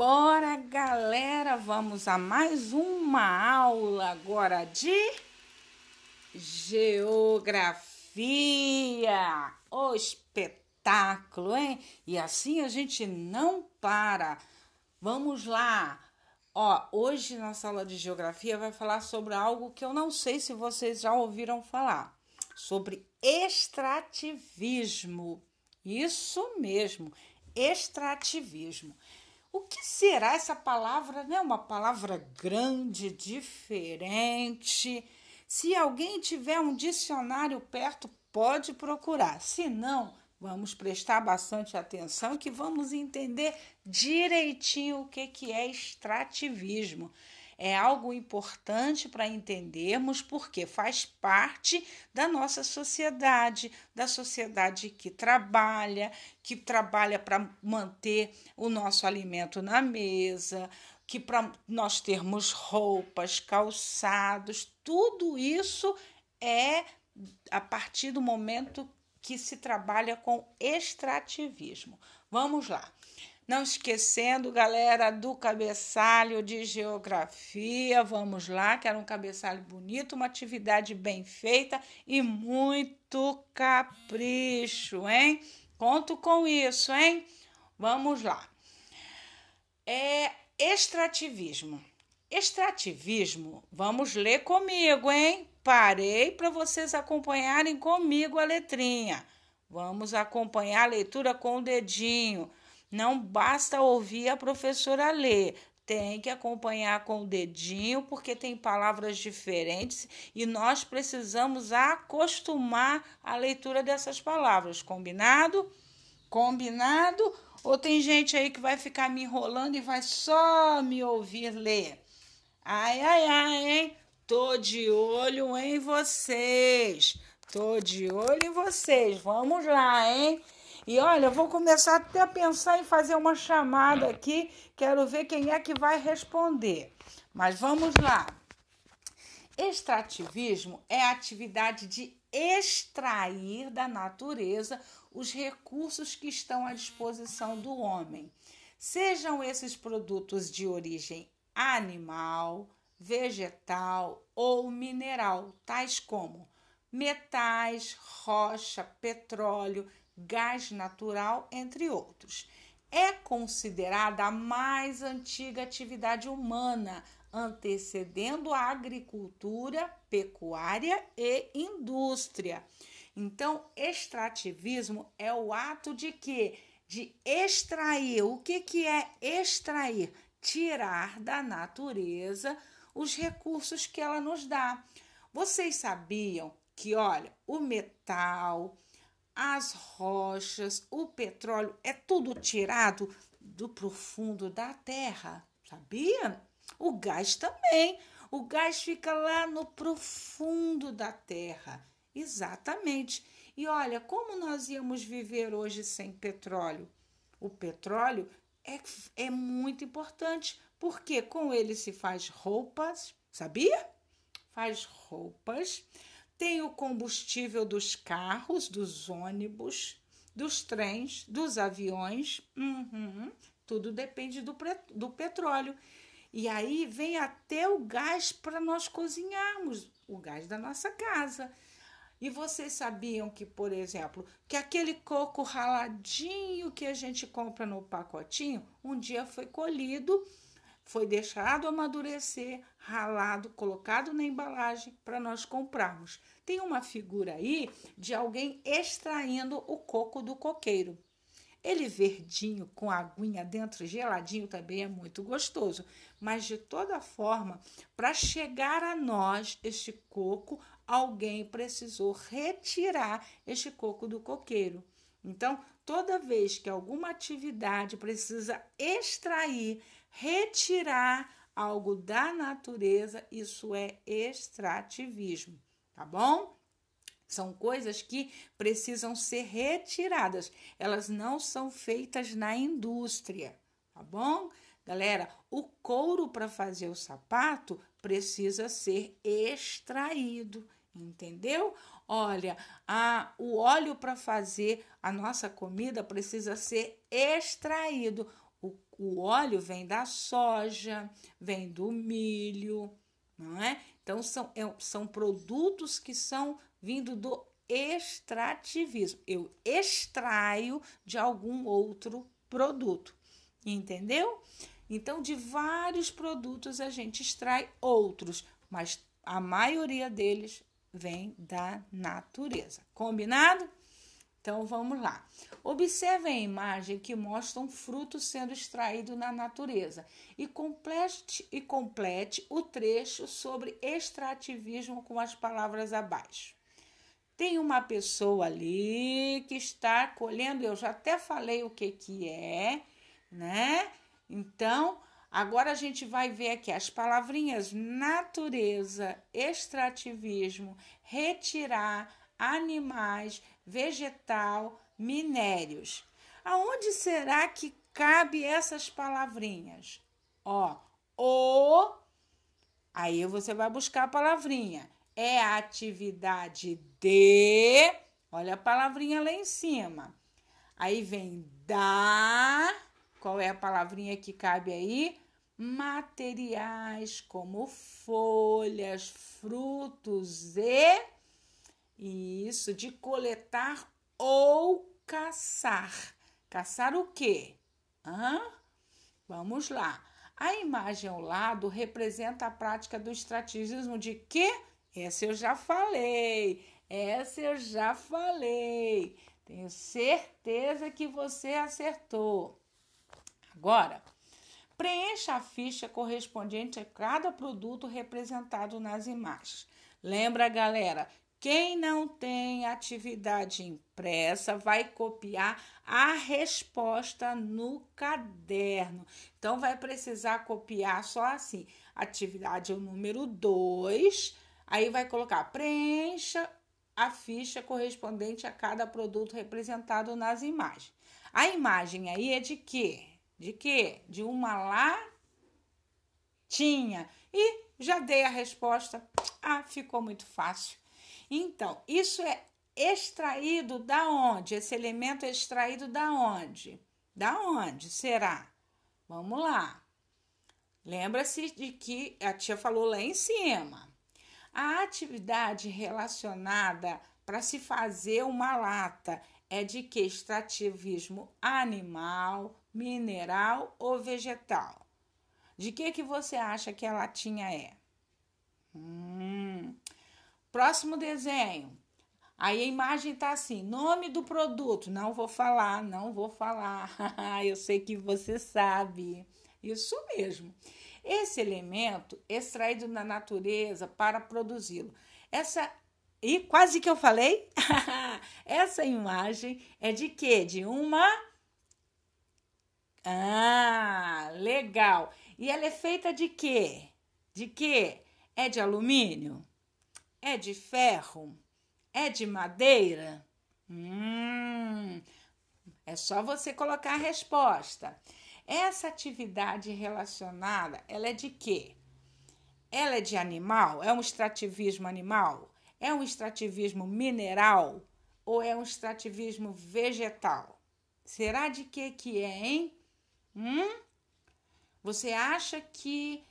Bora, galera, vamos a mais uma aula agora de geografia. O espetáculo, hein? E assim a gente não para. Vamos lá. Ó, hoje nossa aula de geografia vai falar sobre algo que eu não sei se vocês já ouviram falar, sobre extrativismo. Isso mesmo, extrativismo. O que será essa palavra? Né? Uma palavra grande, diferente. Se alguém tiver um dicionário perto, pode procurar. Se não, vamos prestar bastante atenção que vamos entender direitinho o que, que é extrativismo é algo importante para entendermos porque faz parte da nossa sociedade, da sociedade que trabalha, que trabalha para manter o nosso alimento na mesa, que para nós termos roupas, calçados, tudo isso é a partir do momento que se trabalha com extrativismo. Vamos lá. Não esquecendo, galera, do cabeçalho de geografia. Vamos lá, que era um cabeçalho bonito, uma atividade bem feita e muito capricho, hein? Conto com isso, hein? Vamos lá. É extrativismo. Extrativismo, vamos ler comigo, hein? Parei para vocês acompanharem comigo a letrinha. Vamos acompanhar a leitura com o dedinho. Não basta ouvir a professora ler, tem que acompanhar com o dedinho, porque tem palavras diferentes e nós precisamos acostumar a leitura dessas palavras. Combinado? Combinado? Ou tem gente aí que vai ficar me enrolando e vai só me ouvir ler? Ai, ai, ai, hein? Tô de olho em vocês. Tô de olho em vocês. Vamos lá, hein? E olha, vou começar até a pensar em fazer uma chamada aqui. Quero ver quem é que vai responder. Mas vamos lá. Extrativismo é a atividade de extrair da natureza os recursos que estão à disposição do homem. Sejam esses produtos de origem animal, vegetal ou mineral, tais como metais, rocha, petróleo, gás natural, entre outros. É considerada a mais antiga atividade humana, antecedendo a agricultura, pecuária e indústria. Então, extrativismo é o ato de que de extrair. O que, que é extrair? Tirar da natureza os recursos que ela nos dá. Vocês sabiam que, olha, o metal, as rochas, o petróleo, é tudo tirado do profundo da terra, sabia? O gás também. O gás fica lá no profundo da terra. Exatamente. E olha, como nós íamos viver hoje sem petróleo? O petróleo é, é muito importante, porque com ele se faz roupas, sabia? Faz roupas, tem o combustível dos carros, dos ônibus, dos trens, dos aviões. Uhum, tudo depende do, do petróleo. E aí vem até o gás para nós cozinharmos, o gás da nossa casa. E vocês sabiam que, por exemplo, que aquele coco raladinho que a gente compra no pacotinho, um dia foi colhido foi deixado amadurecer, ralado, colocado na embalagem para nós comprarmos. Tem uma figura aí de alguém extraindo o coco do coqueiro. Ele verdinho, com aguinha dentro, geladinho, também é muito gostoso. Mas, de toda forma, para chegar a nós este coco, alguém precisou retirar este coco do coqueiro. Então, toda vez que alguma atividade precisa extrair retirar algo da natureza, isso é extrativismo, tá bom? São coisas que precisam ser retiradas, elas não são feitas na indústria, tá bom? Galera, o couro para fazer o sapato precisa ser extraído, entendeu? Olha, a, o óleo para fazer a nossa comida precisa ser extraído. O, óleo vem da soja, vem do milho, não é? Então, são, é, são produtos que são vindo do extrativismo. Eu extraio de algum outro produto, entendeu? Então, de vários produtos a gente extrai outros, mas a maioria deles vem da natureza. Combinado? Então vamos lá. Observe a imagem que mostra um fruto sendo extraído na natureza e complete, e complete o trecho sobre extrativismo com as palavras abaixo. Tem uma pessoa ali que está colhendo, eu já até falei o que, que é, né? Então, Agora a gente vai ver aqui as palavrinhas natureza, extrativismo, retirar, animais, vegetal, minérios. Aonde será que cabe essas palavrinhas? Ó, o Aí você vai buscar a palavrinha. É a atividade de. Olha a palavrinha lá em cima. Aí vem da qual é a palavrinha que cabe aí? Materiais como folhas, frutos e isso de coletar ou caçar. Caçar o quê? Hã? Vamos lá. A imagem ao lado representa a prática do extrativismo de quê? Essa eu já falei. Essa eu já falei. Tenho certeza que você acertou. Agora, preencha a ficha correspondente a cada produto representado nas imagens. Lembra, galera, quem não tem atividade impressa vai copiar a resposta no caderno. Então, vai precisar copiar só assim. Atividade o número 2. Aí vai colocar preencha a ficha correspondente a cada produto representado nas imagens. A imagem aí é de quê? De quê? De uma latinha. E já dei a resposta. Ah, ficou muito fácil. Então, isso é extraído da onde? Esse elemento é extraído da onde? Da onde será? Vamos lá. Lembra-se de que a tia falou lá em cima. A atividade relacionada para se fazer uma lata é de que extrativismo animal, mineral ou vegetal? De que que você acha que a latinha é? Hum. Próximo desenho. Aí a imagem tá assim: nome do produto. Não vou falar, não vou falar. Eu sei que você sabe. Isso mesmo. Esse elemento extraído na natureza para produzi-lo. Essa e quase que eu falei. Essa imagem é de quê? De uma ah, legal. E ela é feita de quê? De quê? É de alumínio? É de ferro? É de madeira? Hum, é só você colocar a resposta. Essa atividade relacionada, ela é de quê? Ela é de animal? É um extrativismo animal? É um extrativismo mineral? Ou é um extrativismo vegetal? Será de que que é, hein? Hum? Você acha que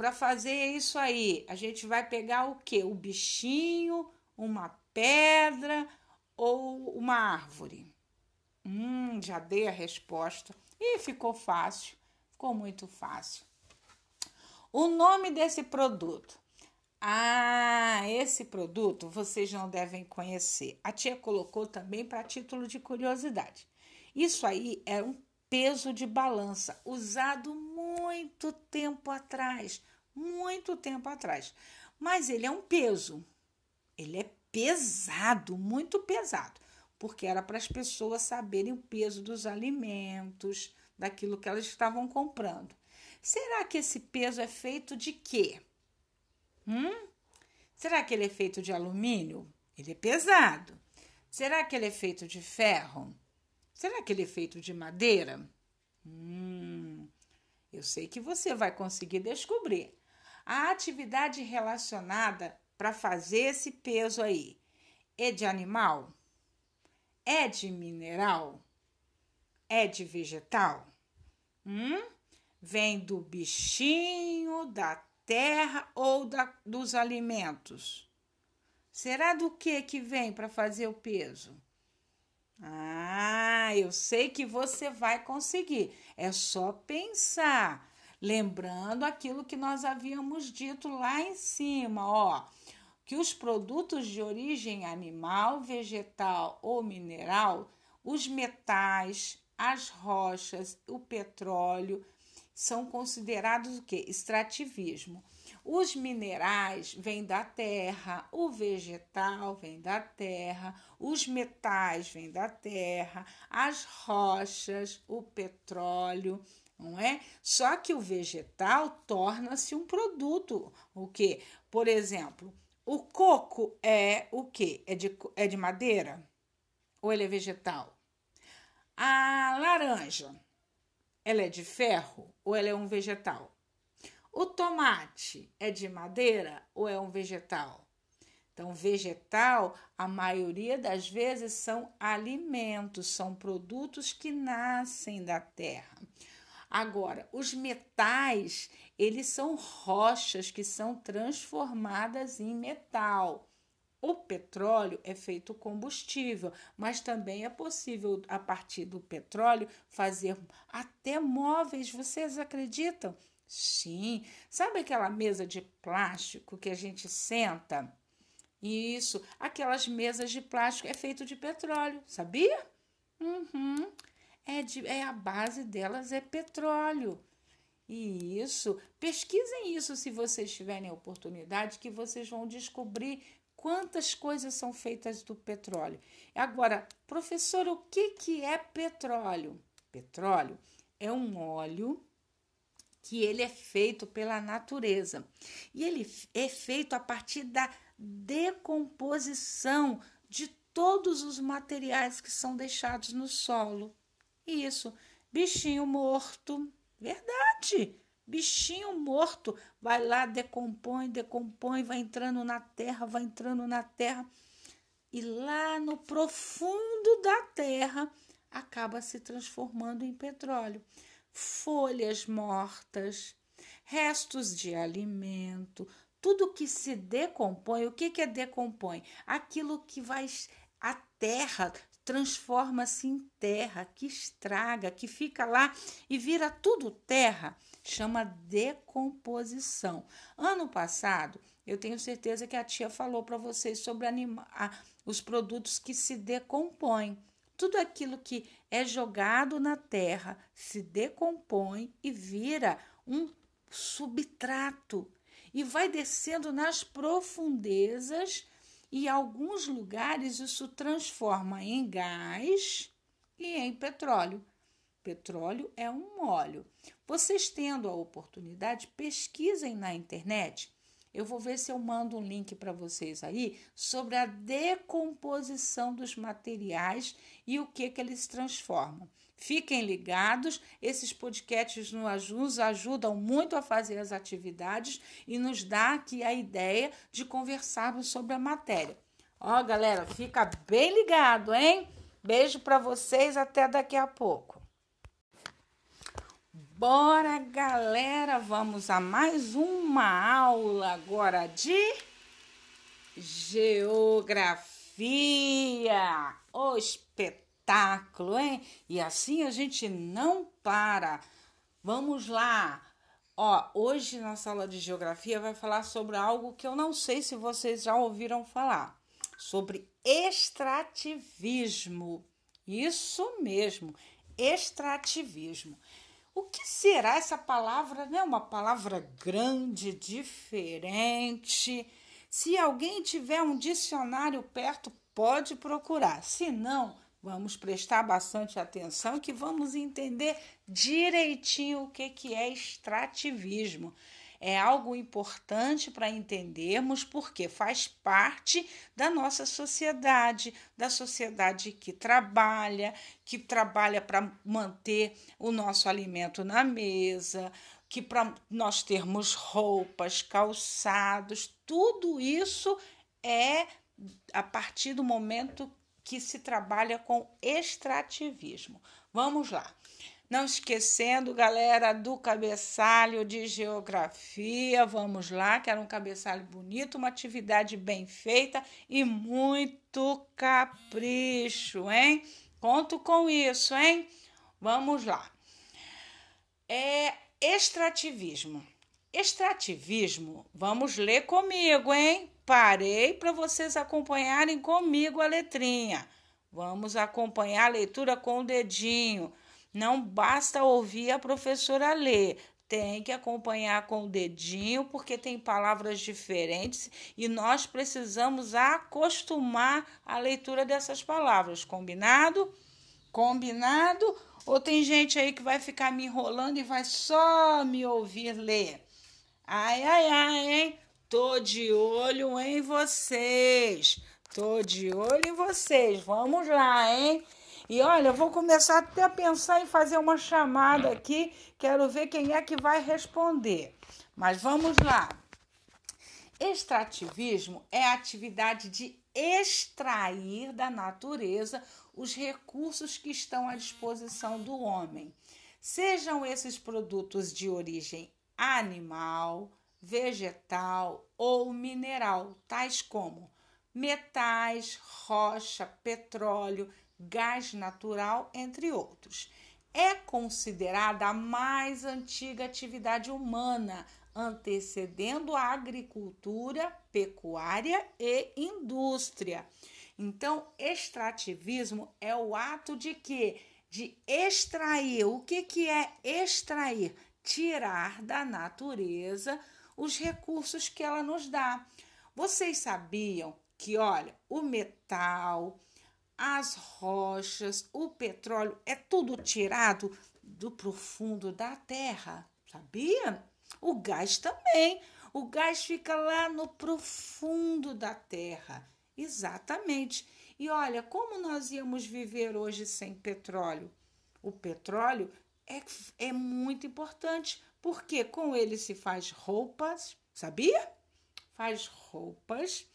para fazer isso aí, a gente vai pegar o que? O bichinho, uma pedra ou uma árvore? Hum, já dei a resposta. E ficou fácil, ficou muito fácil. O nome desse produto. Ah, esse produto vocês não devem conhecer. A tia colocou também para título de curiosidade. Isso aí é um peso de balança, usado muito tempo atrás, muito tempo atrás. Mas ele é um peso, ele é pesado, muito pesado, porque era para as pessoas saberem o peso dos alimentos, daquilo que elas estavam comprando. Será que esse peso é feito de quê? Hum? Será que ele é feito de alumínio? Ele é pesado. Será que ele é feito de ferro? Será que ele é feito de madeira? Hum, eu sei que você vai conseguir descobrir. A atividade relacionada para fazer esse peso aí é de animal? É de mineral? É de vegetal? Hum? Vem do bichinho, da terra ou da, dos alimentos? Será do que que vem para fazer o peso? Ah, eu sei que você vai conseguir. É só pensar, lembrando aquilo que nós havíamos dito lá em cima, ó, que os produtos de origem animal, vegetal ou mineral, os metais, as rochas, o petróleo são considerados o que? Extrativismo. Os minerais vêm da terra, o vegetal vem da terra, os metais vêm da terra, as rochas, o petróleo, não é? Só que o vegetal torna-se um produto, o que? Por exemplo, o coco é o que? É de, é de madeira? Ou ele é vegetal? A laranja, ela é de ferro ou ela é um vegetal? O tomate é de madeira ou é um vegetal? Então, vegetal, a maioria das vezes são alimentos, são produtos que nascem da terra. Agora, os metais, eles são rochas que são transformadas em metal. O petróleo é feito combustível, mas também é possível, a partir do petróleo, fazer até móveis. Vocês acreditam? Sim. Sabe aquela mesa de plástico que a gente senta? Isso, aquelas mesas de plástico é feito de petróleo, sabia? Uhum. É, de, é a base delas é petróleo. E isso, pesquisem isso se vocês tiverem oportunidade, que vocês vão descobrir quantas coisas são feitas do petróleo. Agora, professor, o que, que é petróleo? Petróleo é um óleo que ele é feito pela natureza. E ele é feito a partir da decomposição de todos os materiais que são deixados no solo. Isso, bichinho morto, verdade. Bichinho morto vai lá, decompõe, decompõe, vai entrando na terra, vai entrando na terra. E lá no profundo da terra acaba se transformando em petróleo folhas mortas, restos de alimento, tudo que se decompõe. O que, que é decompõe? Aquilo que vai. A terra transforma-se em terra, que estraga, que fica lá e vira tudo terra. Chama decomposição. Ano passado, eu tenho certeza que a tia falou para vocês sobre anima os produtos que se decompõem. Tudo aquilo que é jogado na terra se decompõe e vira um subtrato e vai descendo nas profundezas e alguns lugares isso transforma em gás e em petróleo. Petróleo é um óleo. Vocês tendo a oportunidade, pesquisem na internet eu vou ver se eu mando um link para vocês aí sobre a decomposição dos materiais e o que, que eles transformam. Fiquem ligados, esses podcasts nos ajudam muito a fazer as atividades e nos dá aqui a ideia de conversarmos sobre a matéria. Ó, galera, fica bem ligado, hein? Beijo para vocês, até daqui a pouco. Bora, galera, vamos a mais uma aula agora de geografia. O espetáculo, hein? E assim a gente não para. Vamos lá. Ó, hoje na sala de geografia vai falar sobre algo que eu não sei se vocês já ouviram falar, sobre extrativismo. Isso mesmo, extrativismo. O que será essa palavra? Né? Uma palavra grande, diferente. Se alguém tiver um dicionário perto, pode procurar. Se não, vamos prestar bastante atenção que vamos entender direitinho o que, que é extrativismo. É algo importante para entendermos porque faz parte da nossa sociedade, da sociedade que trabalha, que trabalha para manter o nosso alimento na mesa, que para nós termos roupas, calçados, tudo isso é a partir do momento que se trabalha com extrativismo. Vamos lá. Não esquecendo, galera, do cabeçalho de geografia. Vamos lá, que era um cabeçalho bonito, uma atividade bem feita e muito capricho, hein? Conto com isso, hein? Vamos lá. É extrativismo. Extrativismo, vamos ler comigo, hein? Parei para vocês acompanharem comigo a letrinha. Vamos acompanhar a leitura com o dedinho. Não basta ouvir a professora ler, tem que acompanhar com o dedinho, porque tem palavras diferentes e nós precisamos acostumar a leitura dessas palavras. Combinado? Combinado? Ou tem gente aí que vai ficar me enrolando e vai só me ouvir ler? Ai, ai, ai, hein? Tô de olho em vocês. Tô de olho em vocês. Vamos lá, hein? E olha, eu vou começar até a pensar em fazer uma chamada aqui. Quero ver quem é que vai responder. Mas vamos lá. Extrativismo é a atividade de extrair da natureza os recursos que estão à disposição do homem. Sejam esses produtos de origem animal, vegetal ou mineral, tais como metais, rocha, petróleo, gás natural, entre outros. É considerada a mais antiga atividade humana, antecedendo a agricultura, pecuária e indústria. Então, extrativismo é o ato de que de extrair. O que, que é extrair? Tirar da natureza os recursos que ela nos dá. Vocês sabiam que, olha, o metal, as rochas, o petróleo, é tudo tirado do profundo da terra, sabia? O gás também. O gás fica lá no profundo da terra. Exatamente. E olha, como nós íamos viver hoje sem petróleo? O petróleo é, é muito importante, porque com ele se faz roupas, sabia? Faz roupas,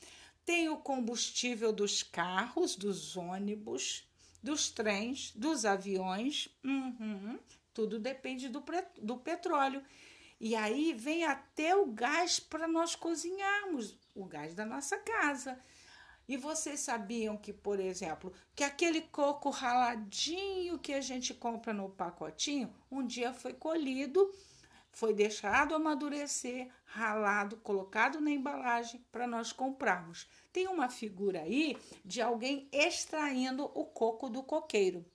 tem o combustível dos carros, dos ônibus, dos trens, dos aviões. Uhum, tudo depende do, do petróleo. E aí vem até o gás para nós cozinharmos, o gás da nossa casa. E vocês sabiam que, por exemplo, que aquele coco raladinho que a gente compra no pacotinho, um dia foi colhido foi deixado amadurecer, ralado, colocado na embalagem para nós comprarmos. Tem uma figura aí de alguém extraindo o coco do coqueiro.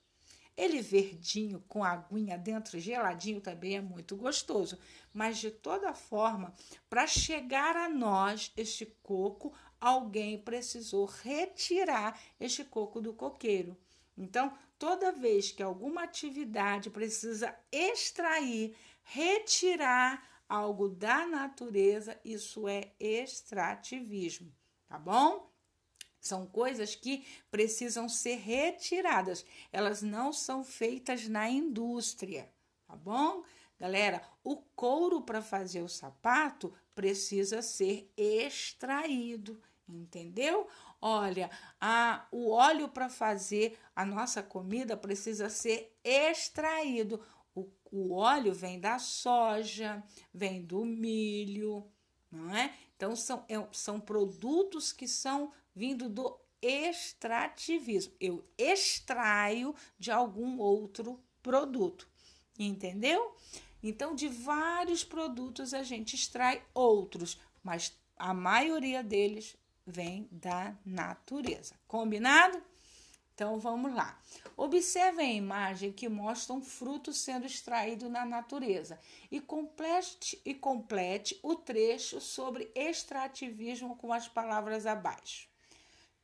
Ele verdinho, com aguinha dentro, geladinho, também é muito gostoso. Mas, de toda forma, para chegar a nós este coco, alguém precisou retirar este coco do coqueiro. Então, toda vez que alguma atividade precisa extrair retirar algo da natureza, isso é extrativismo, tá bom? São coisas que precisam ser retiradas, elas não são feitas na indústria, tá bom? Galera, o couro para fazer o sapato precisa ser extraído, entendeu? Olha, a, o óleo para fazer a nossa comida precisa ser extraído. O, o óleo vem da soja, vem do milho, não é? Então, são, é, são produtos que são vindo do extrativismo. Eu extraio de algum outro produto, entendeu? Então, de vários produtos a gente extrai outros, mas a maioria deles vem da natureza. Combinado? Então vamos lá. Observe a imagem que mostra um fruto sendo extraído na natureza e complete, e complete o trecho sobre extrativismo com as palavras abaixo.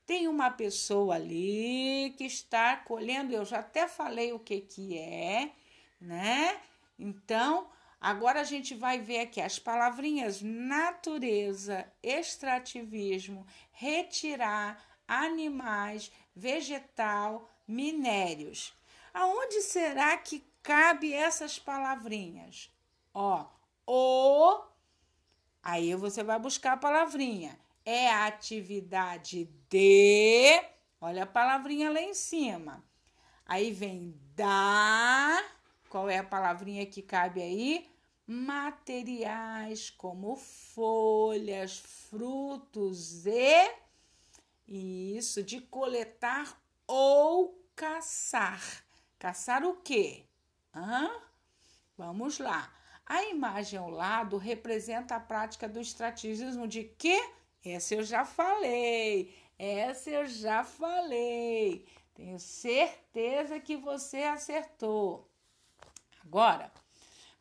Tem uma pessoa ali que está colhendo, eu já até falei o que, que é, né? Então, agora a gente vai ver aqui as palavrinhas natureza, extrativismo, retirar, animais, vegetal, minérios. Aonde será que cabe essas palavrinhas? Ó, o. Aí você vai buscar a palavrinha é a atividade de. Olha a palavrinha lá em cima. Aí vem da. Qual é a palavrinha que cabe aí? Materiais como folhas, frutos e. Isso, de coletar ou caçar. Caçar o quê? Hã? Vamos lá. A imagem ao lado representa a prática do extrativismo de quê? Essa eu já falei. Essa eu já falei. Tenho certeza que você acertou. Agora,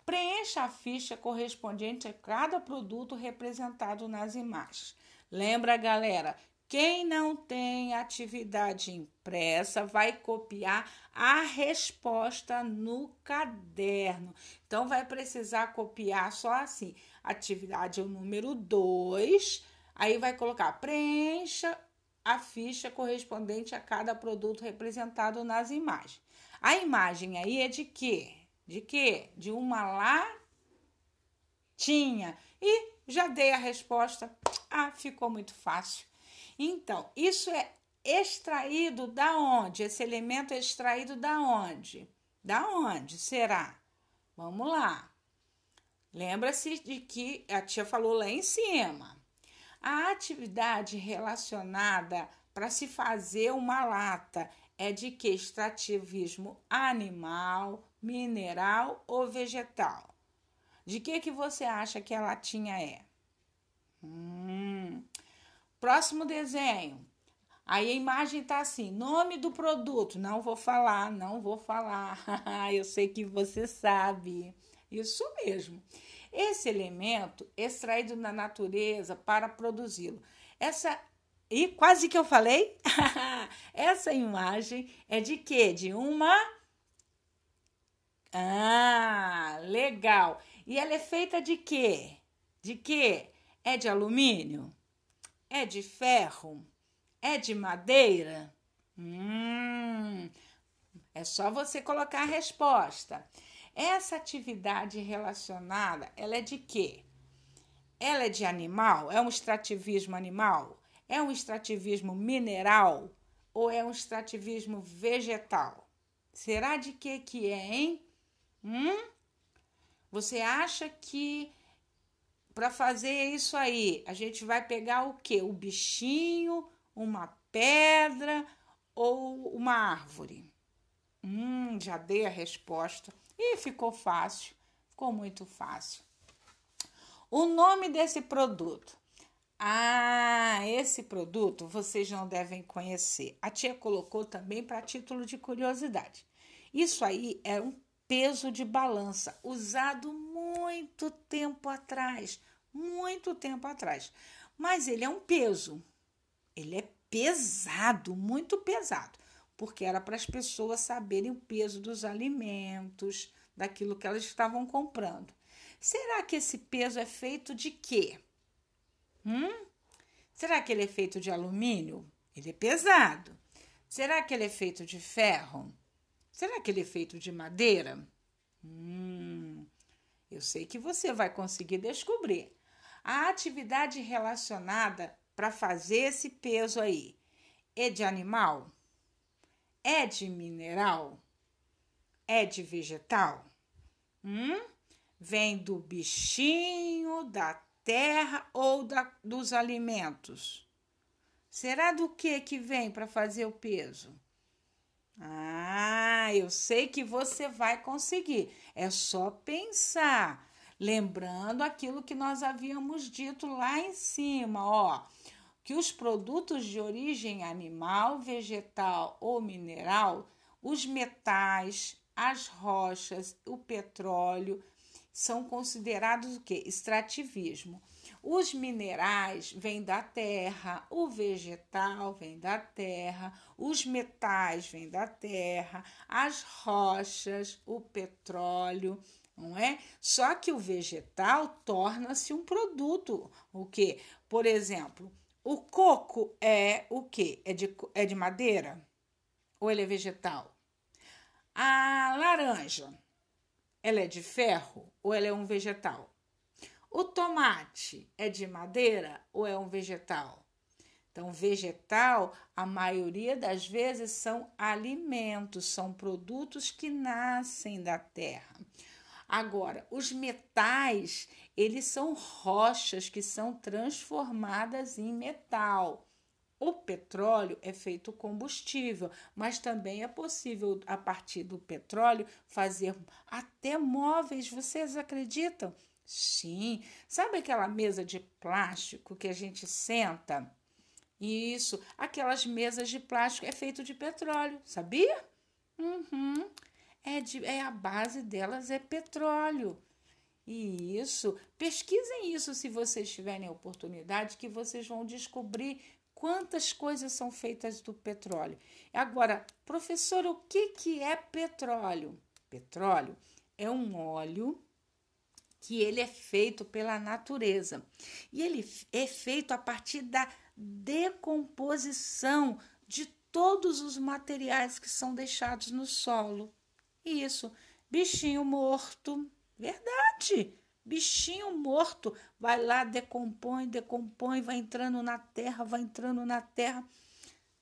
preencha a ficha correspondente a cada produto representado nas imagens. Lembra, galera, quem não tem atividade impressa vai copiar a resposta no caderno. Então, vai precisar copiar só assim: atividade número 2, aí vai colocar preencha a ficha correspondente a cada produto representado nas imagens. A imagem aí é de quê? De quê? De uma latinha. E já dei a resposta. Ah, ficou muito fácil. Então, isso é extraído da onde? Esse elemento é extraído da onde? Da onde será? Vamos lá. Lembra-se de que a tia falou lá em cima. A atividade relacionada para se fazer uma lata é de que extrativismo animal, mineral ou vegetal? De que que você acha que a latinha é? Hum, Próximo desenho. Aí a imagem tá assim: nome do produto. Não vou falar, não vou falar. Eu sei que você sabe. Isso mesmo. Esse elemento extraído na natureza para produzi-lo. Essa e quase que eu falei. Essa imagem é de quê? De uma Ah, legal. E ela é feita de quê? De quê? É de alumínio? É de ferro? É de madeira? Hum, é só você colocar a resposta. Essa atividade relacionada, ela é de quê? Ela é de animal? É um extrativismo animal? É um extrativismo mineral? Ou é um extrativismo vegetal? Será de que que é, hein? Hum? Você acha que para fazer isso aí, a gente vai pegar o que? O bichinho, uma pedra ou uma árvore? Hum, já dei a resposta. E ficou fácil, ficou muito fácil. O nome desse produto. Ah, esse produto vocês não devem conhecer. A tia colocou também para título de curiosidade. Isso aí é um peso de balança, usado muito tempo atrás, muito tempo atrás. Mas ele é um peso. Ele é pesado, muito pesado, porque era para as pessoas saberem o peso dos alimentos, daquilo que elas estavam comprando. Será que esse peso é feito de quê? Hum? Será que ele é feito de alumínio? Ele é pesado. Será que ele é feito de ferro? Será que ele é feito de madeira? Hum, eu sei que você vai conseguir descobrir. A atividade relacionada para fazer esse peso aí é de animal? É de mineral? É de vegetal? Hum? Vem do bichinho, da terra ou da, dos alimentos? Será do que que vem para fazer o peso? Ah, eu sei que você vai conseguir. É só pensar. Lembrando aquilo que nós havíamos dito lá em cima, ó, que os produtos de origem animal, vegetal ou mineral, os metais, as rochas, o petróleo são considerados o que? Extrativismo. Os minerais vêm da terra, o vegetal vem da terra, os metais vêm da terra, as rochas, o petróleo, não é? Só que o vegetal torna-se um produto, o que? Por exemplo, o coco é o que? É de, é de madeira? Ou ele é vegetal? A laranja, ela é de ferro ou ela é um vegetal? O tomate é de madeira ou é um vegetal? Então, vegetal, a maioria das vezes são alimentos, são produtos que nascem da terra. Agora, os metais, eles são rochas que são transformadas em metal. O petróleo é feito combustível, mas também é possível, a partir do petróleo, fazer até móveis. Vocês acreditam? Sim. Sabe aquela mesa de plástico que a gente senta? Isso, aquelas mesas de plástico é feito de petróleo, sabia? Uhum. É, de, é a base delas é petróleo. E isso, pesquisem isso se vocês tiverem oportunidade, que vocês vão descobrir quantas coisas são feitas do petróleo. Agora, professor, o que, que é petróleo? Petróleo é um óleo que ele é feito pela natureza. E ele é feito a partir da decomposição de todos os materiais que são deixados no solo. Isso, bichinho morto, verdade. Bichinho morto vai lá, decompõe, decompõe, vai entrando na terra, vai entrando na terra.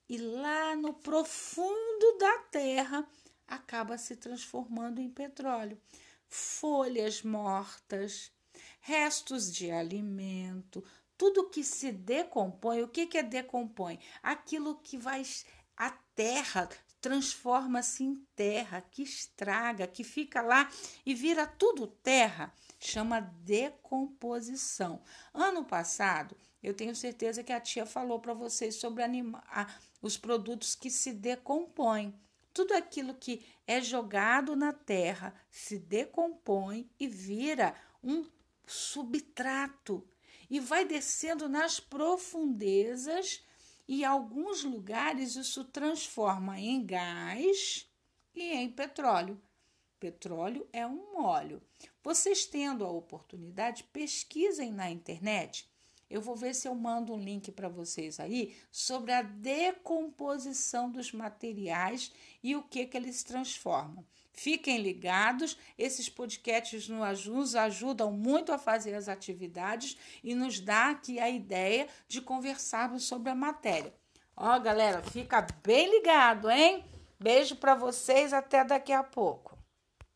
E lá no profundo da terra acaba se transformando em petróleo. Folhas mortas, restos de alimento, tudo que se decompõe, o que, que é decompõe? Aquilo que vai. A terra transforma-se em terra, que estraga, que fica lá e vira tudo terra, chama decomposição. Ano passado, eu tenho certeza que a tia falou para vocês sobre anima os produtos que se decompõem. Tudo aquilo que é jogado na terra se decompõe e vira um subtrato e vai descendo nas profundezas e em alguns lugares isso transforma em gás e em petróleo. Petróleo é um óleo. Vocês tendo a oportunidade, pesquisem na internet. Eu vou ver se eu mando um link para vocês aí sobre a decomposição dos materiais e o que, que eles transformam. Fiquem ligados, esses podcasts nos ajudam muito a fazer as atividades e nos dá aqui a ideia de conversarmos sobre a matéria. Ó, galera, fica bem ligado, hein? Beijo para vocês, até daqui a pouco.